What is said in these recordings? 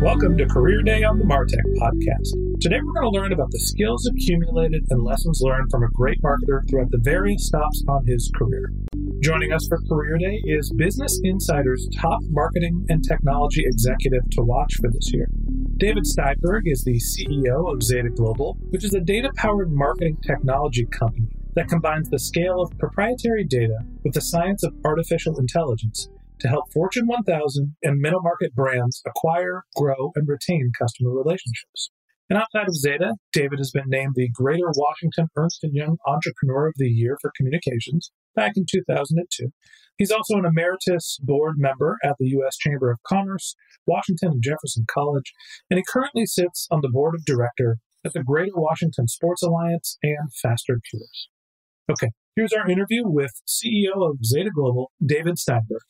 Welcome to Career Day on the Martech podcast. Today we're going to learn about the skills accumulated and lessons learned from a great marketer throughout the various stops on his career. Joining us for Career Day is Business Insider's top marketing and technology executive to watch for this year. David Steinberg is the CEO of Zeta Global, which is a data powered marketing technology company that combines the scale of proprietary data with the science of artificial intelligence to help Fortune 1000 and middle market brands acquire, grow, and retain customer relationships. And outside of Zeta, David has been named the Greater Washington Ernst & Young Entrepreneur of the Year for Communications back in 2002. He's also an emeritus board member at the U.S. Chamber of Commerce, Washington and Jefferson College, and he currently sits on the board of director at the Greater Washington Sports Alliance and Faster Cures. Okay, here's our interview with CEO of Zeta Global, David Steinberg.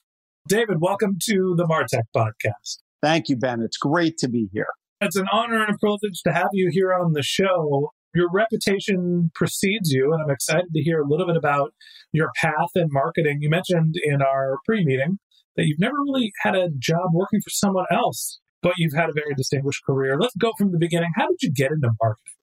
David, welcome to the Martech podcast. Thank you, Ben. It's great to be here. It's an honor and a privilege to have you here on the show. Your reputation precedes you, and I'm excited to hear a little bit about your path in marketing. You mentioned in our pre meeting that you've never really had a job working for someone else, but you've had a very distinguished career. Let's go from the beginning. How did you get into marketing?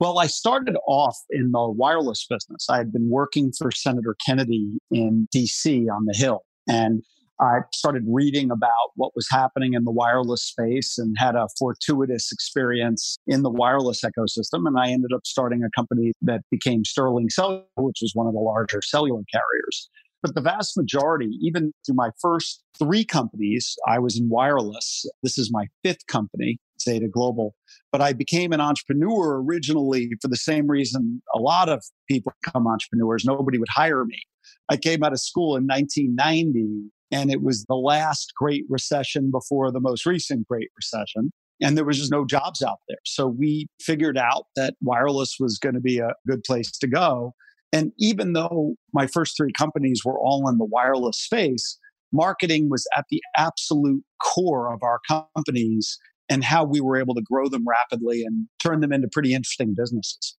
Well, I started off in the wireless business. I had been working for Senator Kennedy in DC on the Hill. And I started reading about what was happening in the wireless space and had a fortuitous experience in the wireless ecosystem. And I ended up starting a company that became Sterling Cellular, which was one of the larger cellular carriers. But the vast majority, even through my first three companies, I was in wireless. This is my fifth company, Zeta Global. But I became an entrepreneur originally for the same reason a lot of people become entrepreneurs. Nobody would hire me. I came out of school in 1990 and it was the last great recession before the most recent great recession. And there was just no jobs out there. So we figured out that wireless was going to be a good place to go. And even though my first three companies were all in the wireless space, marketing was at the absolute core of our companies and how we were able to grow them rapidly and turn them into pretty interesting businesses.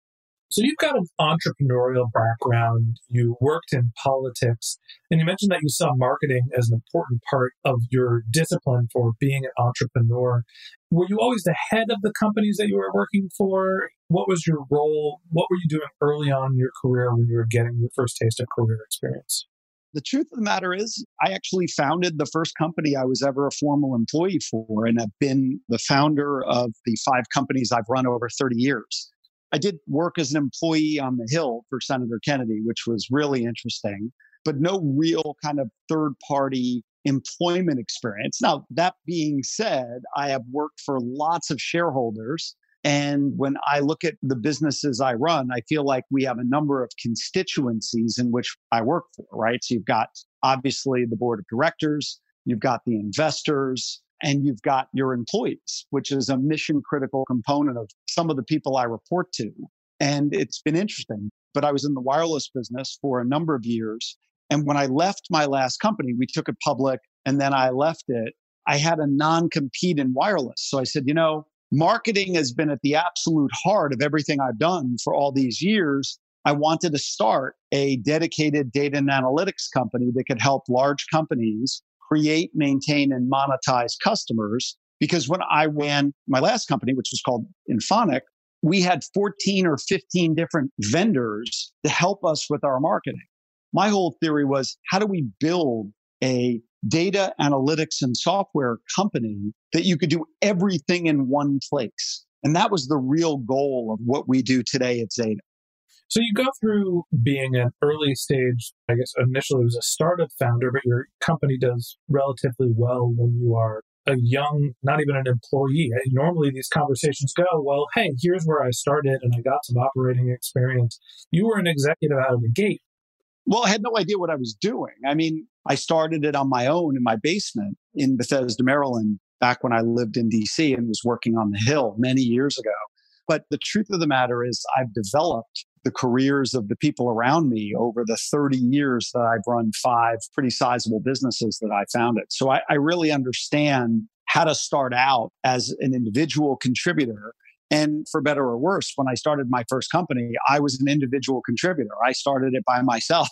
So you've got an entrepreneurial background. You worked in politics, and you mentioned that you saw marketing as an important part of your discipline for being an entrepreneur. Were you always the head of the companies that you were working for? What was your role? What were you doing early on in your career when you were getting your first taste of career experience? The truth of the matter is, I actually founded the first company I was ever a formal employee for, and have been the founder of the five companies I've run over 30 years. I did work as an employee on the Hill for Senator Kennedy, which was really interesting, but no real kind of third party employment experience. Now, that being said, I have worked for lots of shareholders. And when I look at the businesses I run, I feel like we have a number of constituencies in which I work for, right? So you've got obviously the board of directors, you've got the investors, and you've got your employees, which is a mission critical component of some of the people I report to. And it's been interesting. But I was in the wireless business for a number of years. And when I left my last company, we took it public and then I left it. I had a non compete in wireless. So I said, you know, marketing has been at the absolute heart of everything I've done for all these years. I wanted to start a dedicated data and analytics company that could help large companies create, maintain, and monetize customers. Because when I ran my last company, which was called InPhonic, we had 14 or 15 different vendors to help us with our marketing. My whole theory was how do we build a data analytics and software company that you could do everything in one place? And that was the real goal of what we do today at Zeta. So you go through being an early stage, I guess initially it was a startup founder, but your company does relatively well when you are a young, not even an employee. And Normally these conversations go, well, hey, here's where I started and I got some operating experience. You were an executive out of the gate. Well, I had no idea what I was doing. I mean, I started it on my own in my basement in Bethesda, Maryland, back when I lived in DC and was working on the Hill many years ago. But the truth of the matter is, I've developed the careers of the people around me over the 30 years that I've run five pretty sizable businesses that I founded. So I, I really understand how to start out as an individual contributor and for better or worse, when I started my first company, I was an individual contributor. I started it by myself.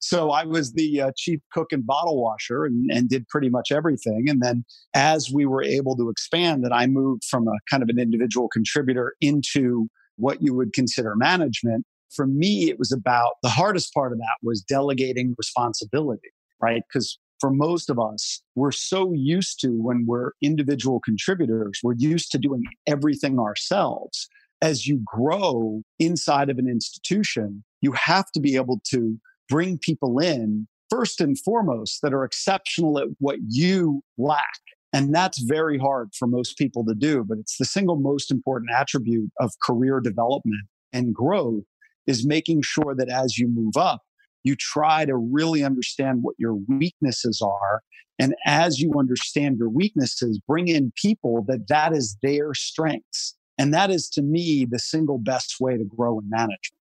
so I was the uh, chief cook and bottle washer and, and, did pretty much everything. And then as we were able to expand, that I moved from a kind of an individual contributor into what you would consider management. For me, it was about the hardest part of that was delegating responsibility, right? Because for most of us, we're so used to when we're individual contributors, we're used to doing everything ourselves. As you grow inside of an institution, you have to be able to bring people in first and foremost that are exceptional at what you lack. And that's very hard for most people to do, but it's the single most important attribute of career development and growth is making sure that as you move up, you try to really understand what your weaknesses are. And as you understand your weaknesses bring in people that that is their strengths. And that is to me the single best way to grow in management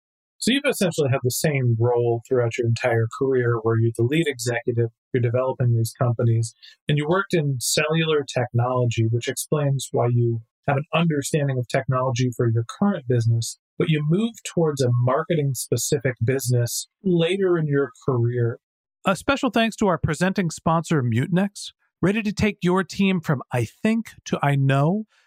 so you've essentially had the same role throughout your entire career where you're the lead executive you're developing these companies and you worked in cellular technology which explains why you have an understanding of technology for your current business but you move towards a marketing specific business later in your career. A special thanks to our presenting sponsor, Mutinex. Ready to take your team from I think to I know?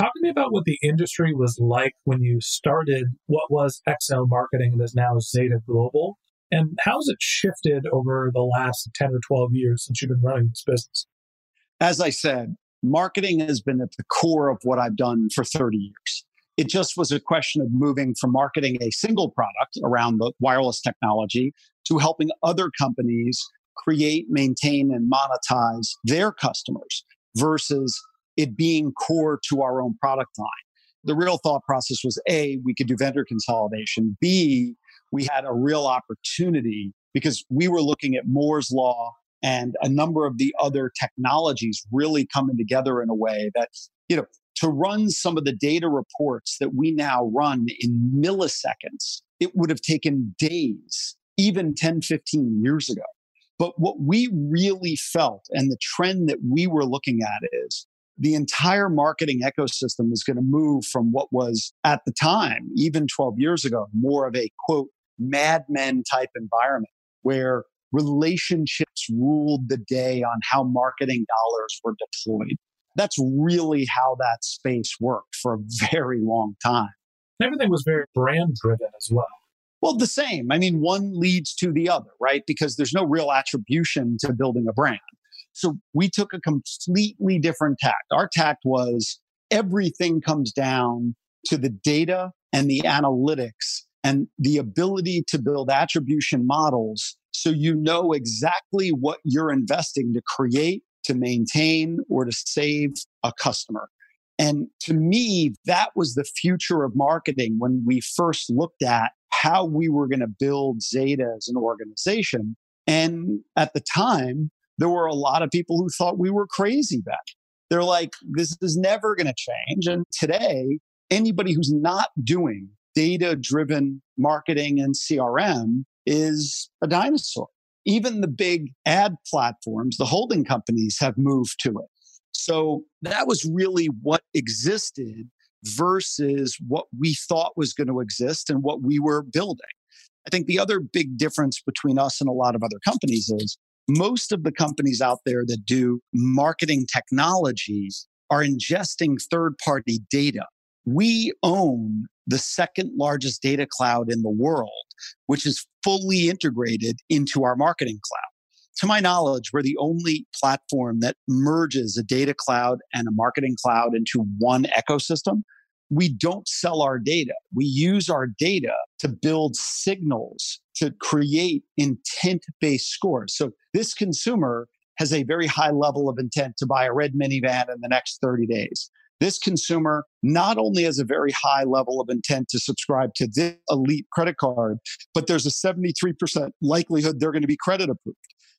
Talk to me about what the industry was like when you started what was XL Marketing and is now Zeta Global, and how's it shifted over the last 10 or 12 years since you've been running this business? As I said, marketing has been at the core of what I've done for 30 years. It just was a question of moving from marketing a single product around the wireless technology to helping other companies create, maintain, and monetize their customers versus it being core to our own product line. The real thought process was A, we could do vendor consolidation. B, we had a real opportunity because we were looking at Moore's Law and a number of the other technologies really coming together in a way that, you know, to run some of the data reports that we now run in milliseconds, it would have taken days, even 10, 15 years ago. But what we really felt and the trend that we were looking at is the entire marketing ecosystem is going to move from what was at the time, even 12 years ago, more of a quote, madmen type environment where relationships ruled the day on how marketing dollars were deployed. That's really how that space worked for a very long time. Everything was very brand driven as well. Well, the same. I mean, one leads to the other, right? Because there's no real attribution to building a brand. So we took a completely different tact. Our tact was everything comes down to the data and the analytics and the ability to build attribution models so you know exactly what you're investing to create, to maintain, or to save a customer. And to me, that was the future of marketing when we first looked at how we were going to build Zeta as an organization. And at the time, there were a lot of people who thought we were crazy back. They're like, this is never going to change. And today, anybody who's not doing data driven marketing and CRM is a dinosaur. Even the big ad platforms, the holding companies have moved to it. So that was really what existed versus what we thought was going to exist and what we were building. I think the other big difference between us and a lot of other companies is most of the companies out there that do marketing technologies are ingesting third party data. We own the second largest data cloud in the world, which is fully integrated into our marketing cloud. To my knowledge, we're the only platform that merges a data cloud and a marketing cloud into one ecosystem we don't sell our data. We use our data to build signals to create intent based scores. So this consumer has a very high level of intent to buy a red minivan in the next 30 days. This consumer not only has a very high level of intent to subscribe to this elite credit card, but there's a 73% likelihood they're going to be credit approved.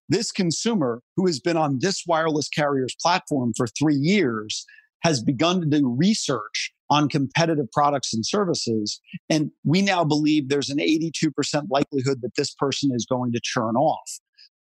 This consumer who has been on this wireless carrier's platform for three years has begun to do research on competitive products and services. And we now believe there's an 82% likelihood that this person is going to churn off.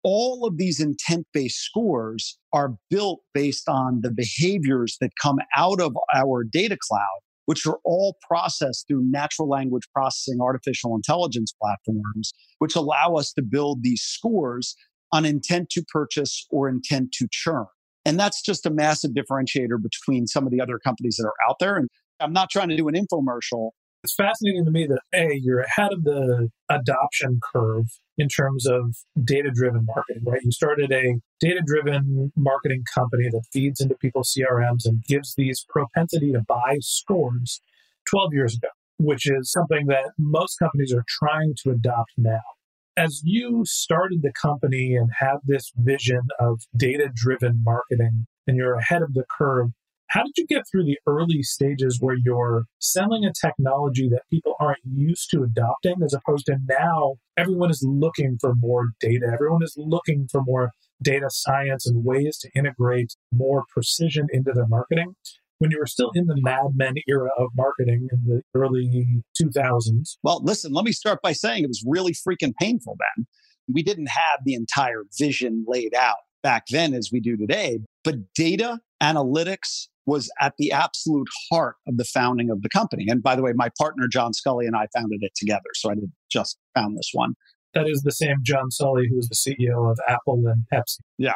All of these intent based scores are built based on the behaviors that come out of our data cloud, which are all processed through natural language processing artificial intelligence platforms, which allow us to build these scores on intent to purchase or intent to churn. And that's just a massive differentiator between some of the other companies that are out there. And I'm not trying to do an infomercial. It's fascinating to me that A, you're ahead of the adoption curve in terms of data driven marketing, right? You started a data driven marketing company that feeds into people's CRMs and gives these propensity to buy scores 12 years ago, which is something that most companies are trying to adopt now as you started the company and had this vision of data driven marketing and you're ahead of the curve, how did you get through the early stages where you're selling a technology that people aren't used to adopting as opposed to now everyone is looking for more data? Everyone is looking for more data science and ways to integrate more precision into their marketing when you were still in the Mad Men era of marketing in the early 2000s? Well, listen, let me start by saying it was really freaking painful then. We didn't have the entire vision laid out back then as we do today, but data analytics was at the absolute heart of the founding of the company. And by the way, my partner John Sculley and I founded it together, so I didn't just found this one that is the same John Sculley who is the CEO of Apple and Pepsi. Yeah.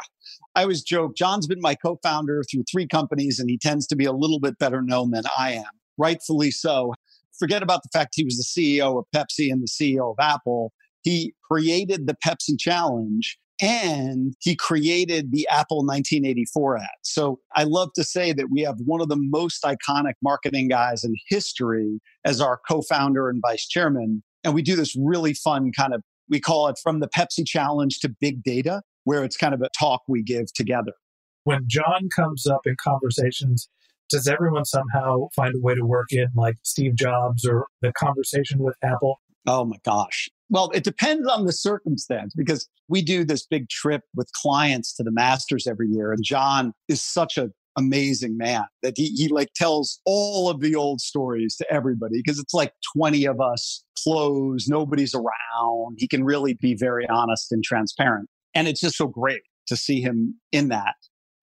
I always joke, John's been my co founder through three companies, and he tends to be a little bit better known than I am, rightfully so. Forget about the fact he was the CEO of Pepsi and the CEO of Apple. He created the Pepsi Challenge and he created the Apple 1984 ad. So I love to say that we have one of the most iconic marketing guys in history as our co founder and vice chairman. And we do this really fun kind of we call it From the Pepsi Challenge to Big Data, where it's kind of a talk we give together. When John comes up in conversations, does everyone somehow find a way to work in like Steve Jobs or the conversation with Apple? Oh my gosh. Well, it depends on the circumstance because we do this big trip with clients to the Masters every year. And John is such an amazing man that he, he like tells all of the old stories to everybody because it's like 20 of us close, nobody's around. He can really be very honest and transparent. And it's just so great to see him in that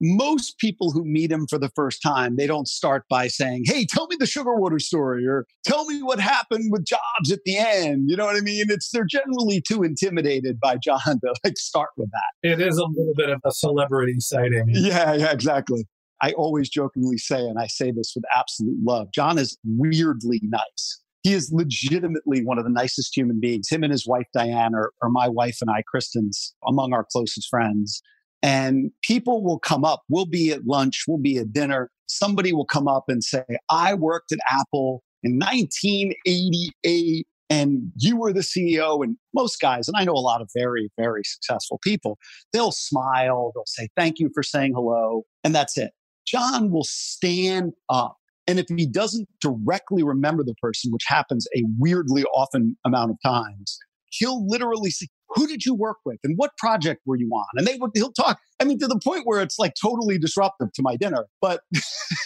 most people who meet him for the first time, they don't start by saying, Hey, tell me the sugar water story or tell me what happened with Jobs at the end. You know what I mean? It's they're generally too intimidated by John to like start with that. It is a little bit of a celebrity sighting. Yeah, yeah, exactly. I always jokingly say, and I say this with absolute love, John is weirdly nice. He is legitimately one of the nicest human beings. Him and his wife, Diane, or, are my wife and I, Kristen's, among our closest friends. And people will come up. We'll be at lunch, we'll be at dinner. Somebody will come up and say, I worked at Apple in 1988 and you were the CEO. And most guys, and I know a lot of very, very successful people, they'll smile, they'll say, Thank you for saying hello. And that's it. John will stand up. And if he doesn't directly remember the person, which happens a weirdly often amount of times, he'll literally say, who did you work with and what project were you on? And they would, he'll talk, I mean, to the point where it's like totally disruptive to my dinner, but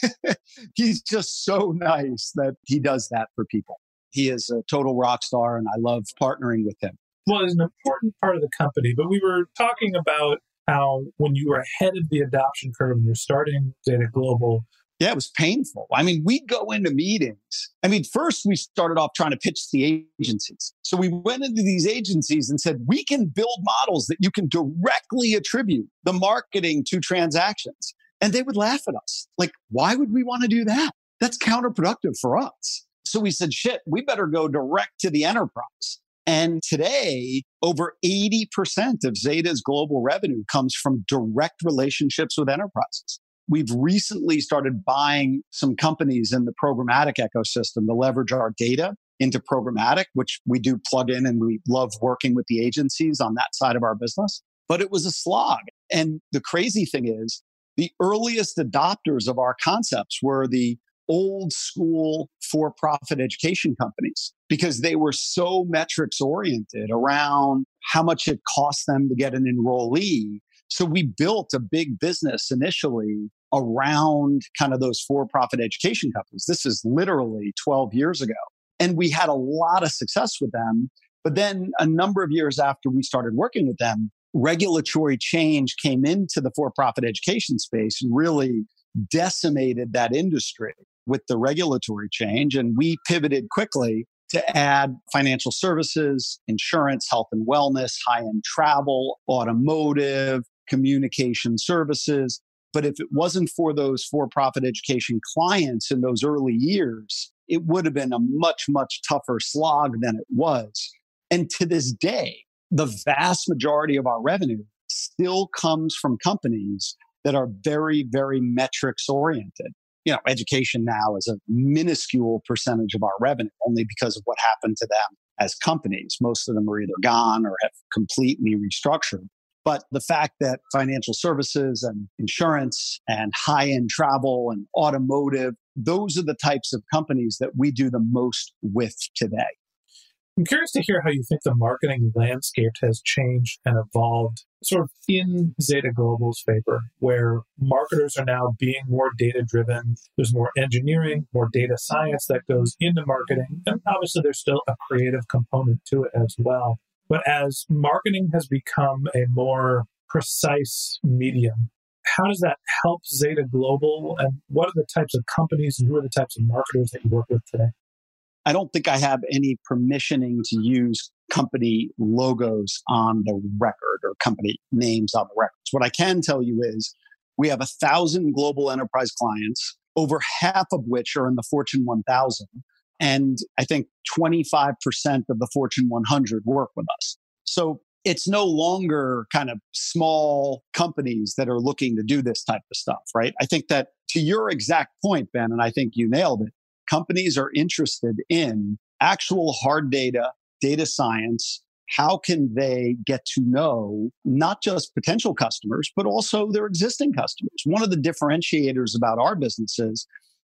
he's just so nice that he does that for people. He is a total rock star and I love partnering with him. Well, it's an important part of the company, but we were talking about how when you were ahead of the adoption curve and you're starting Zeta Global, yeah, it was painful. I mean, we'd go into meetings. I mean, first we started off trying to pitch the agencies. So we went into these agencies and said, we can build models that you can directly attribute the marketing to transactions. And they would laugh at us. Like, why would we want to do that? That's counterproductive for us. So we said, shit, we better go direct to the enterprise. And today, over 80% of Zeta's global revenue comes from direct relationships with enterprises. We've recently started buying some companies in the programmatic ecosystem to leverage our data into programmatic, which we do plug in and we love working with the agencies on that side of our business. But it was a slog. And the crazy thing is, the earliest adopters of our concepts were the old school for profit education companies because they were so metrics oriented around how much it cost them to get an enrollee. So we built a big business initially around kind of those for profit education companies. This is literally 12 years ago. And we had a lot of success with them. But then a number of years after we started working with them, regulatory change came into the for profit education space and really decimated that industry with the regulatory change. And we pivoted quickly to add financial services, insurance, health and wellness, high end travel, automotive, communication services. But if it wasn't for those for profit education clients in those early years, it would have been a much, much tougher slog than it was. And to this day, the vast majority of our revenue still comes from companies that are very, very metrics oriented. You know, education now is a minuscule percentage of our revenue only because of what happened to them as companies. Most of them are either gone or have completely restructured. But the fact that financial services and insurance and high end travel and automotive, those are the types of companies that we do the most with today. I'm curious to hear how you think the marketing landscape has changed and evolved sort of in Zeta Global's favor, where marketers are now being more data driven. There's more engineering, more data science that goes into marketing. And obviously, there's still a creative component to it as well. But as marketing has become a more precise medium, how does that help Zeta Global? And what are the types of companies and who are the types of marketers that you work with today? I don't think I have any permissioning to use company logos on the record or company names on the records. What I can tell you is we have a thousand global enterprise clients, over half of which are in the Fortune 1000. And I think 25% of the Fortune 100 work with us. So it's no longer kind of small companies that are looking to do this type of stuff, right? I think that to your exact point, Ben, and I think you nailed it, companies are interested in actual hard data, data science. How can they get to know not just potential customers, but also their existing customers? One of the differentiators about our business is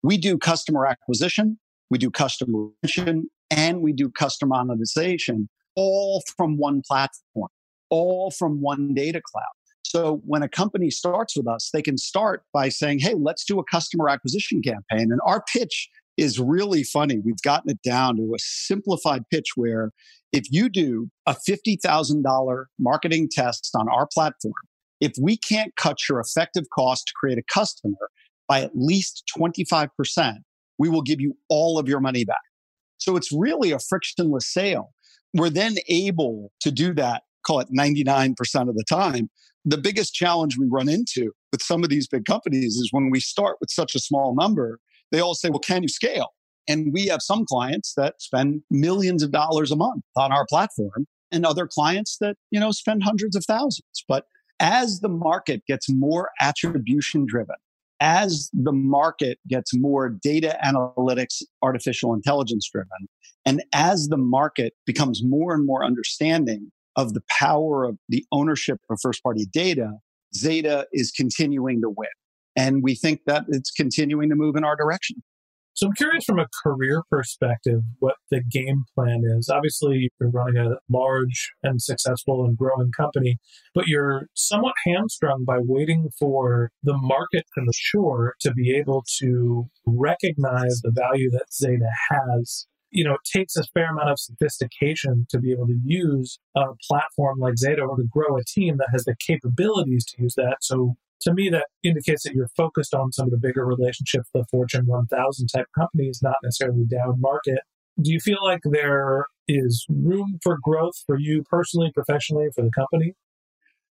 we do customer acquisition we do customer retention, and we do customer monetization all from one platform, all from one data cloud. So when a company starts with us, they can start by saying, Hey, let's do a customer acquisition campaign. And our pitch is really funny. We've gotten it down to a simplified pitch where if you do a $50,000 marketing test on our platform, if we can't cut your effective cost to create a customer by at least 25%, we will give you all of your money back. So it's really a frictionless sale. We're then able to do that, call it 99% of the time. The biggest challenge we run into with some of these big companies is when we start with such a small number, they all say, well, can you scale? And we have some clients that spend millions of dollars a month on our platform and other clients that, you know, spend hundreds of thousands. But as the market gets more attribution driven, as the market gets more data analytics, artificial intelligence driven, and as the market becomes more and more understanding of the power of the ownership of first party data, Zeta is continuing to win. And we think that it's continuing to move in our direction. So I'm curious from a career perspective what the game plan is. Obviously, you're running a large and successful and growing company, but you're somewhat hamstrung by waiting for the market to mature to be able to recognize the value that Zeta has. You know, it takes a fair amount of sophistication to be able to use a platform like Zeta or to grow a team that has the capabilities to use that. So to me, that indicates that you're focused on some of the bigger relationships, the Fortune 1000 type companies, not necessarily down market. Do you feel like there is room for growth for you personally, professionally, for the company?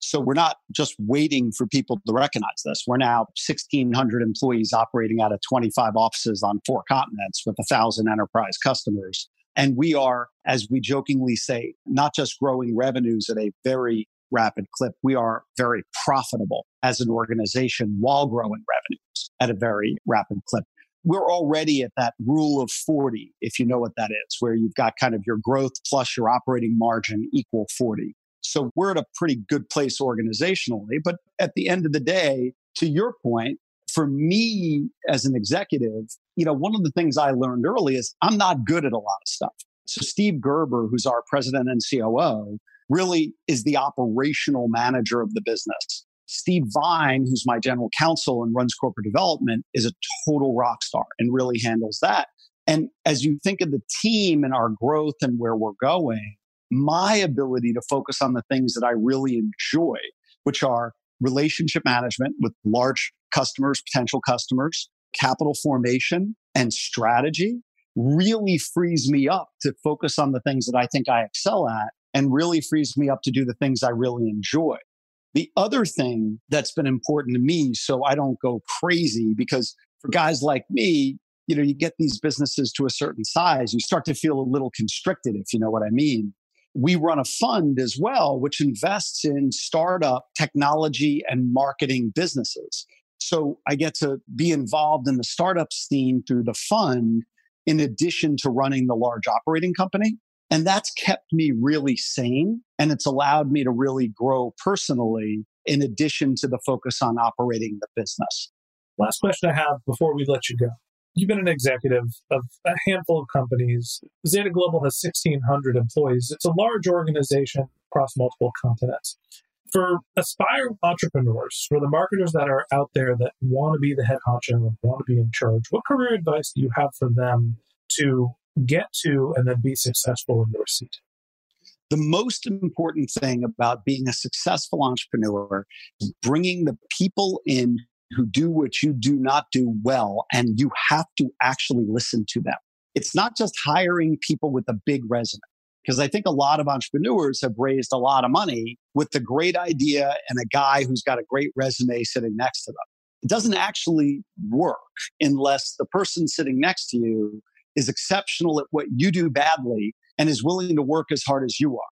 So we're not just waiting for people to recognize this. We're now 1,600 employees operating out of 25 offices on four continents with 1,000 enterprise customers. And we are, as we jokingly say, not just growing revenues at a very rapid clip. We are very profitable as an organization while growing revenues at a very rapid clip. We're already at that rule of 40, if you know what that is, where you've got kind of your growth plus your operating margin equal 40. So we're at a pretty good place organizationally. But at the end of the day, to your point, for me as an executive, you know, one of the things I learned early is I'm not good at a lot of stuff. So Steve Gerber, who's our president and COO, really is the operational manager of the business. Steve Vine, who's my general counsel and runs corporate development, is a total rock star and really handles that. And as you think of the team and our growth and where we're going, my ability to focus on the things that I really enjoy, which are relationship management with large customers, potential customers, capital formation, and strategy really frees me up to focus on the things that I think I excel at and really frees me up to do the things I really enjoy. The other thing that's been important to me, so I don't go crazy, because for guys like me, you know, you get these businesses to a certain size, you start to feel a little constricted, if you know what I mean. We run a fund as well, which invests in startup technology and marketing businesses. So I get to be involved in the startup scene through the fund in addition to running the large operating company. And that's kept me really sane. And it's allowed me to really grow personally in addition to the focus on operating the business. Last question I have before we let you go. You've been an executive of a handful of companies. Zeta Global has 1,600 employees. It's a large organization across multiple continents. For aspiring entrepreneurs, for the marketers that are out there that want to be the head honcho and want to be in charge, what career advice do you have for them to get to and then be successful in your seat? The most important thing about being a successful entrepreneur is bringing the people in who do what you do not do well, and you have to actually listen to them. It's not just hiring people with a big resume, because I think a lot of entrepreneurs have raised a lot of money with the great idea and a guy who's got a great resume sitting next to them. It doesn't actually work unless the person sitting next to you is exceptional at what you do badly and is willing to work as hard as you are.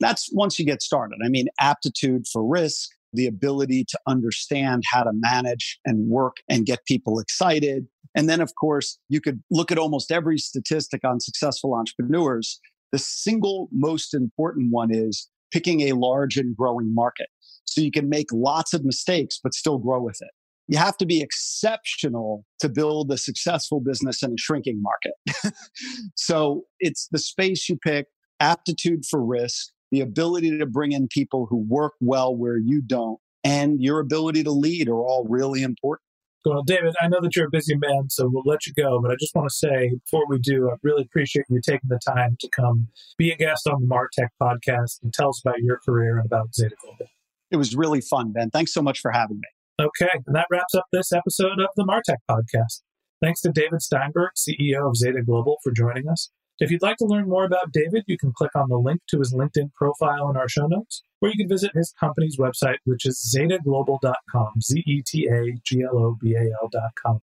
That's once you get started. I mean, aptitude for risk, the ability to understand how to manage and work and get people excited. And then, of course, you could look at almost every statistic on successful entrepreneurs. The single most important one is picking a large and growing market. So you can make lots of mistakes, but still grow with it. You have to be exceptional to build a successful business in a shrinking market. so it's the space you pick, aptitude for risk, the ability to bring in people who work well where you don't, and your ability to lead are all really important. Well, David, I know that you're a busy man, so we'll let you go. But I just want to say before we do, I really appreciate you taking the time to come be a guest on the Martech podcast and tell us about your career and about Zeta Global. It was really fun, Ben. Thanks so much for having me. Okay, and that wraps up this episode of the Martech podcast. Thanks to David Steinberg, CEO of Zeta Global, for joining us. If you'd like to learn more about David, you can click on the link to his LinkedIn profile in our show notes, or you can visit his company's website, which is zetaglobal.com, Z E T A G L O B A L.com.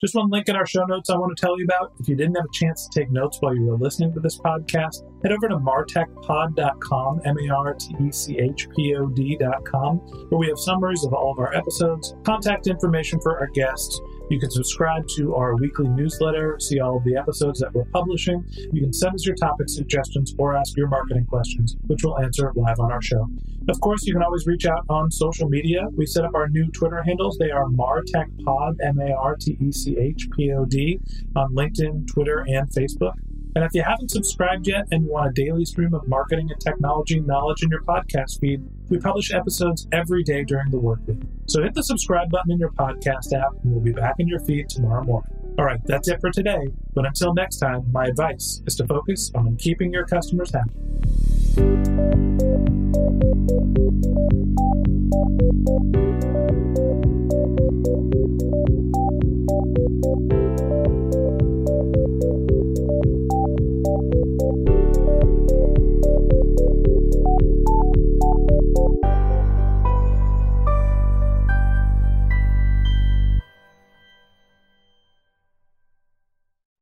Just one link in our show notes I want to tell you about. If you didn't have a chance to take notes while you were listening to this podcast, head over to martechpod.com, M A R T E C H P O D.com, where we have summaries of all of our episodes, contact information for our guests, you can subscribe to our weekly newsletter, see all of the episodes that we're publishing. You can send us your topic suggestions or ask your marketing questions, which we'll answer live on our show. Of course, you can always reach out on social media. We set up our new Twitter handles. They are MarTechPod, M A R T E C H P O D, on LinkedIn, Twitter, and Facebook. And if you haven't subscribed yet and you want a daily stream of marketing and technology knowledge in your podcast feed, we publish episodes every day during the workweek. So hit the subscribe button in your podcast app and we'll be back in your feed tomorrow morning. All right, that's it for today. But until next time, my advice is to focus on keeping your customers happy.